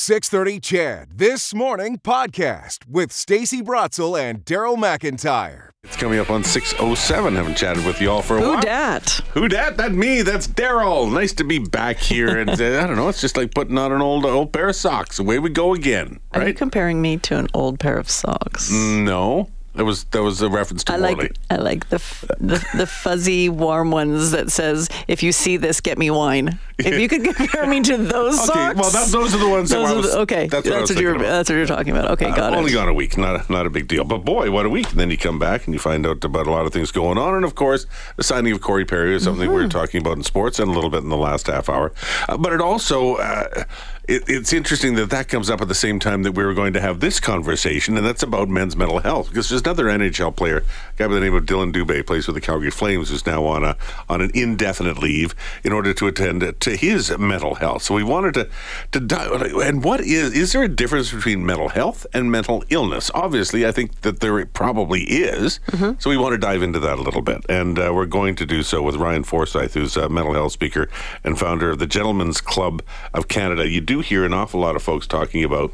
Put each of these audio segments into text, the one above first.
630 CHED This Morning podcast with Stacy Brotzel and Daryl McIntyre. It's coming up on 607. Haven't chatted with you all for a Who while. Who dat? Who dat? That me. That's Daryl. Nice to be back here. And uh, I don't know. It's just like putting on an old old pair of socks. Away we go again. Are you comparing me to an old pair of socks? no, that was that was a reference to I Morley. like I like the, f- the the fuzzy warm ones that says if you see this get me wine. If you could compare me to those Okay, socks. well, that, those are the ones that are was. the- okay, that's what, I was you're about. that's what you're talking about. Okay, got Uh, it. Only gone a week, not a, not a big deal. But boy, what a week! And then you come back and you find out about a lot of things going on, and of course, the signing of Corey Perry is something Mm-hmm. we were talking about in sports and a little bit in the last half hour. Uh, but it also, uh, it, it's interesting that that comes up at the same time that we were going to have this conversation, and that's about men's mental health because there's another NHL player, a guy by the name of Dillon Dubé, plays with the Calgary Flames, who's now on a on an indefinite leave in order to attend to his mental health. So we wanted to to dive. And what is is there a difference between mental health and mental illness? Obviously, I think that there probably is. So we want to dive into that a little bit, and uh, we're going to do so with Ryan Forsyth, who's a mental health speaker and founder of the Gentlemen's Club of Canada. You do hear an awful lot of folks talking about.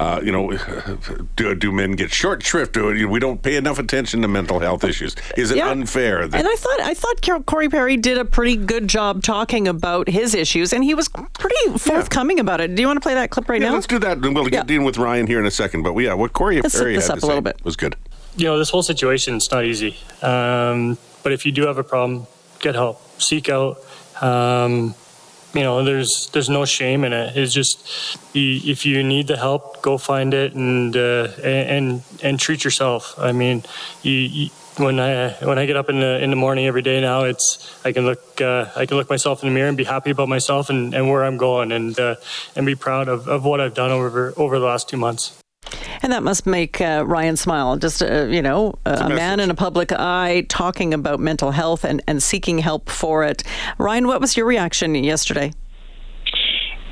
Uh, you know, do, do men get short shrift? Do we don't pay enough attention to mental health issues? Is it Yeah. unfair? That, And I thought I thought Cor- Corey Perry did a pretty good job talking about his issues, and he was pretty forthcoming about it. Do you want to play that clip right yeah, now? let's do that, and we'll Yeah. get in with Ryan here in a second. But yeah, what Corey Let's Perry this had up to a little say bit. was good. you know, this whole situation is not easy. Um, but if you do have a problem, get help, seek out. Um, you know, there's there's no shame in it. It's just if you need the help, go find it and uh, and and treat yourself. I mean, you, you, when I when I get up in the in the morning every day now, it's I can look uh, I can look myself in the mirror and be happy about myself and, and where I'm going and uh, and be proud of, of what I've done over over the last two months. And that must make uh, Ryan smile. Just, uh, you know, a, a a man in a public eye talking about mental health and, and seeking help for it. Ryan, what was your reaction yesterday?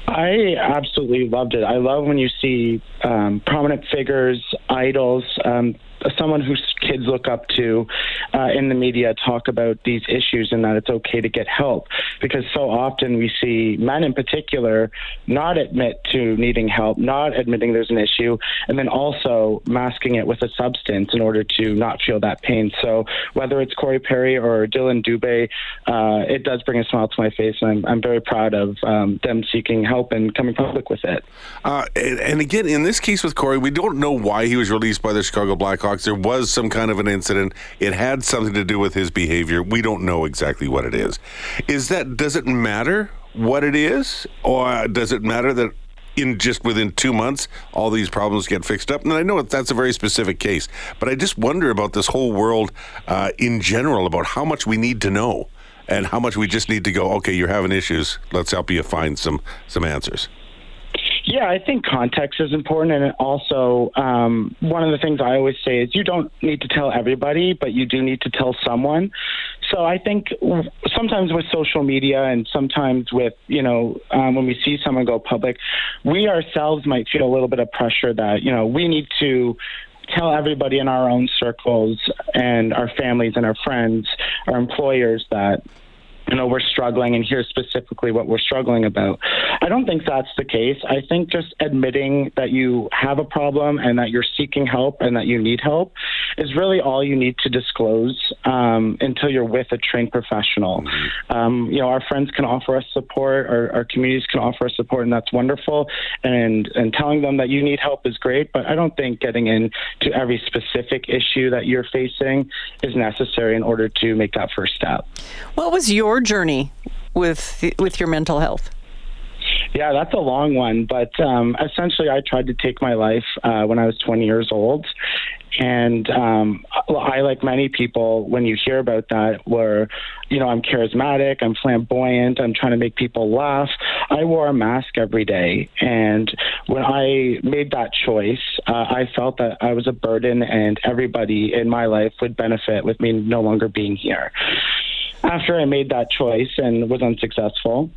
I absolutely loved it. I love when you see um, prominent figures, idols, um, someone whose kids look up to uh, in the media talk about these issues and that it's okay to get help. Because so often we see men in particular not admit to needing help, not admitting there's an issue, and then also masking it with a substance in order to not feel that pain. So whether it's Corey Perry or Dillon Dubé, uh, it does bring a smile to my face, and I'm, I'm very proud of um, them seeking help and coming public with it. Uh, and, and again, in this case with Corey, we don't know why he was released by the Chicago Blackhawks. There was some kind of an incident. It had something to do with his behavior. We don't know exactly what it is. Is that does it matter what it is, or does it matter that? In just within two months, all these problems get fixed up. And I know that's a very specific case, but I just wonder about this whole world uh, in general about how much we need to know and how much we just need to go. Okay, you're having issues. Let's help you find some some answers. Yeah, I think context is important, and also um, one of the things I always say is you don't need to tell everybody, but you do need to tell someone. So I think sometimes with social media, and sometimes with you know um, when we see someone go public, we ourselves might feel a little bit of pressure that you know we need to tell everybody in our own circles and our families and our friends, our employers that you know we're struggling and here's specifically what we're struggling about. I don't think that's the case. I think just admitting that you have a problem and that you're seeking help and that you need help is really all you need to disclose um, until you're with a trained professional um, you know our friends can offer us support our, our communities can offer us support and that's wonderful and and telling them that you need help is great but i don't think getting into every specific issue that you're facing is necessary in order to make that first step What was your journey with with your mental health? Yeah, that's a long one. But um, essentially, I tried to take my life uh, when I was 20 years old. And um, I, like many people, when you hear about that, where, you know, I'm charismatic, I'm flamboyant, I'm trying to make people laugh, I wore a mask every day. And when I made that choice, uh, I felt that I was a burden and everybody in my life would benefit with me no longer being here. After I made that choice and was unsuccessful,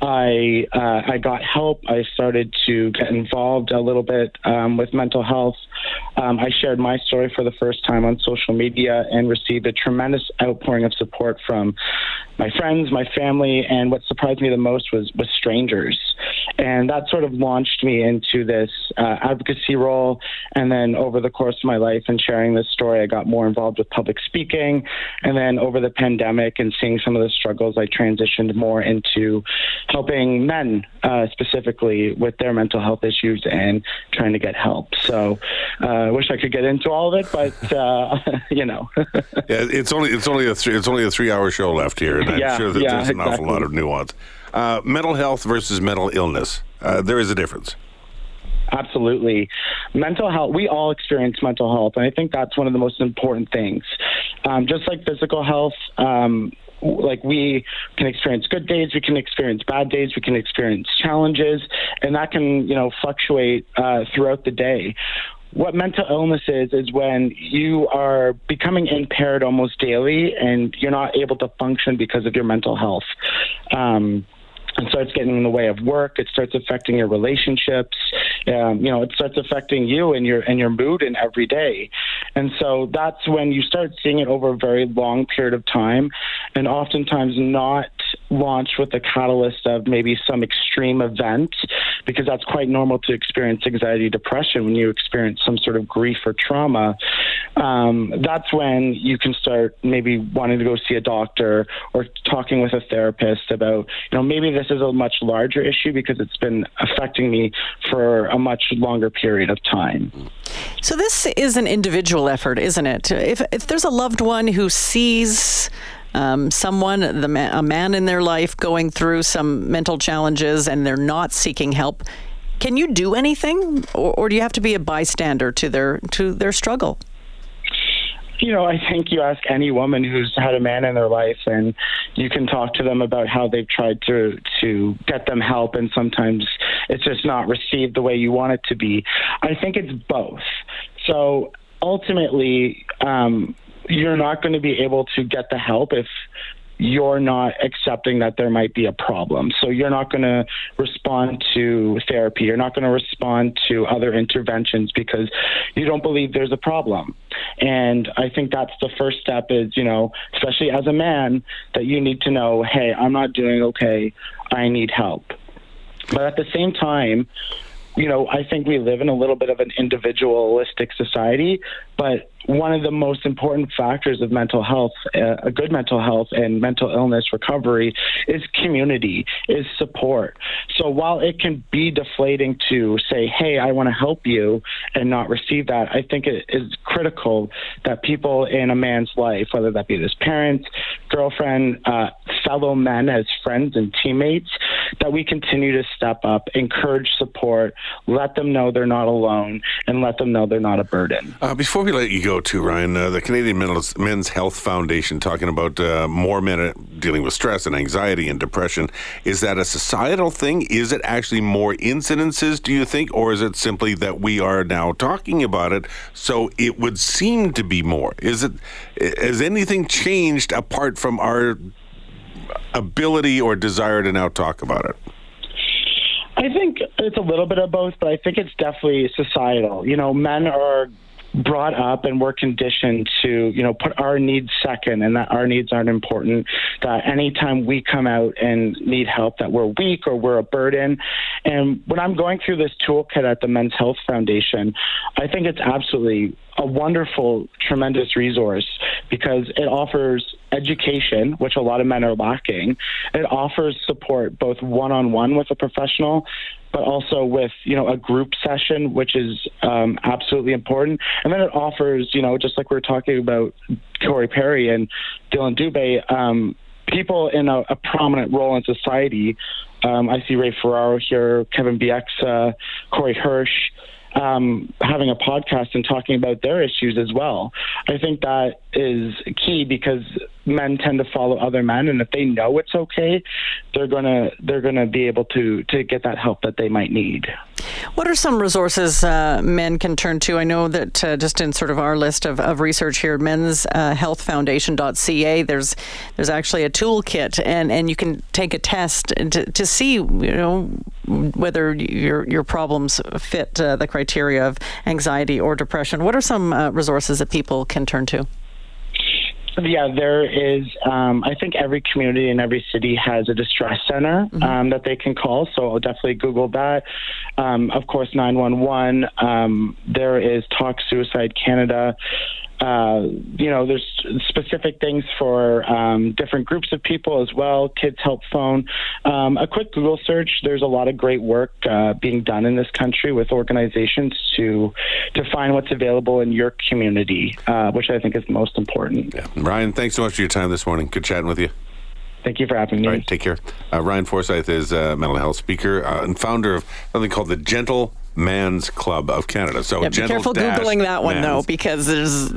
I uh, I got help. I started to get involved a little bit um, with mental health. Um, I shared my story for the first time on social media and received a tremendous outpouring of support from my friends, my family, and what surprised me the most was was strangers. And that sort of launched me into this uh, advocacy role. And then over the course of my life and sharing this story, I got more involved with public speaking. And then over the pandemic and seeing some of the struggles, I transitioned more into helping men uh, specifically with their mental health issues and trying to get help. So uh, I wish I could get into all of it, but uh, you know. yeah, it's only it's only a three, it's only a three hour show left here, and I'm Yeah, sure that yeah, there's an awful lot of nuance. Uh, mental health versus mental illness. Uh, there is a difference. Absolutely. Mental health, we all experience mental health, and I think that's one of the most important things. Um, just like physical health, um, like we can experience good days, we can experience bad days, we can experience challenges, and that can, you know, fluctuate uh, throughout the day. What mental illness is, is when you are becoming impaired almost daily and you're not able to function because of your mental health. Um, it starts getting in the way of work. It starts affecting your relationships. Um, you know, it starts affecting you and your and your mood in every day. And so that's when you start seeing it over a very long period of time, and oftentimes not launched with the catalyst of maybe some extreme event, because that's quite normal to experience anxiety, depression when you experience some sort of grief or trauma. Um, that's when you can start maybe wanting to go see a doctor or talking with a therapist about, you know, maybe this is a much larger issue because it's been affecting me for a much longer period of time. So this is an individual effort, isn't it? If if there's a loved one who sees um, someone, ma- a man in their life going through some mental challenges and they're not seeking help, can you do anything, or, or do you have to be a bystander to their to their struggle? you know, I think you ask any woman who's had a man in their life, and you can talk to them about how they've tried to to get them help, and sometimes it's just not received the way you want it to be. I think it's both. So ultimately, um, you're not going to be able to get the help if you're not accepting that there might be a problem. So you're not going to respond to therapy. You're not going to respond to other interventions because you don't believe there's a problem. And I think that's the first step is, you know, especially as a man, that you need to know, hey, I'm not doing okay. I need help. But at the same time, you know, I think we live in a little bit of an individualistic society, but one of the most important factors of mental health, uh, a good mental health and mental illness recovery is community, is support. So while it can be deflating to say, hey, I want to help you and not receive that, I think it is critical that people in a man's life, whether that be his parents, girlfriend, uh, fellow men as friends and teammates, that we continue to step up, encourage support, let them know they're not alone, and let them know they're not a burden. Uh, before we let you go, too, Ryan, uh, the Canadian Men's, Health Foundation talking about uh, more men dealing with stress and anxiety and depression. Is that a societal thing? Is it actually more incidences, do you think, or is it simply that we are now talking about it, so it would seem to be more? Is it has anything changed apart from our ability or desire to now talk about it? I think it's a little bit of both, but I think it's definitely societal. You know, men are brought up and we're conditioned to, you know, put our needs second and that our needs aren't important. That anytime we come out and need help, that we're weak or we're a burden. And when I'm going through this toolkit at the Men's Health Foundation, I think it's absolutely a wonderful, tremendous resource because it offers education, which a lot of men are lacking. It offers support both one on one with a professional, but also with you know a group session, which is um, absolutely important. And then it offers, you know, just like we are talking about Corey Perry and Dillon Dubé, um, people in a, a prominent role in society. Um, I see Ray Ferraro here, Kevin Bieksa, Corey Hirsch um, having a podcast and talking about their issues as well. I think that is key because men tend to follow other men, and if they know it's okay, they're gonna they're gonna be able to to get that help that they might need. What are some resources uh, men can turn to? I know that uh, just in sort of our list of, of research here, Men's uh, Health Foundation.ca, there's there's actually a toolkit, and, and you can take a test to, to see you know whether your your problems fit uh, the criteria of anxiety or depression. What are some uh, resources that people can turn to? Yeah, there is. Um, I think every community in every city has a distress center mm-hmm. um, that they can call. So I'll definitely Google that. Um, of course, 911. Um, there is Talk Suicide Canada uh, you know, there's specific things for um, different groups of people as well. Kids Help Phone. Um, a quick Google search. There's a lot of great work uh, being done in this country with organizations to to find what's available in your community, uh, which I think is most important. Yeah. Ryan, thanks so much for your time this morning. Good chatting with you. Thank you for having me. All right, take care. Uh, Ryan Forsyth is a mental health speaker uh, and founder of something called the Gentle Man's Club of Canada. So yeah, be careful googling that one though, because there's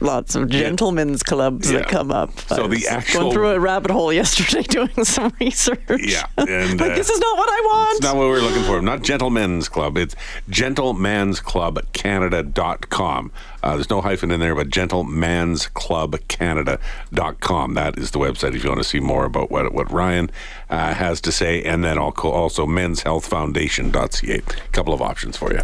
lots of gentlemen's clubs yeah. that come up. So the actual going through a rabbit hole yesterday doing some research. Yeah, and like uh, this is not what I want. It's not what we are looking for. Not Gentlemen's Club. It's gentlemansclubcanada.com. Uh, there's no hyphen in there, but gentlemansclubcanada.com. That is the website if you want to see more about what what Ryan uh, has to say, and then also menshealthfoundation.ca. A couple of options for you.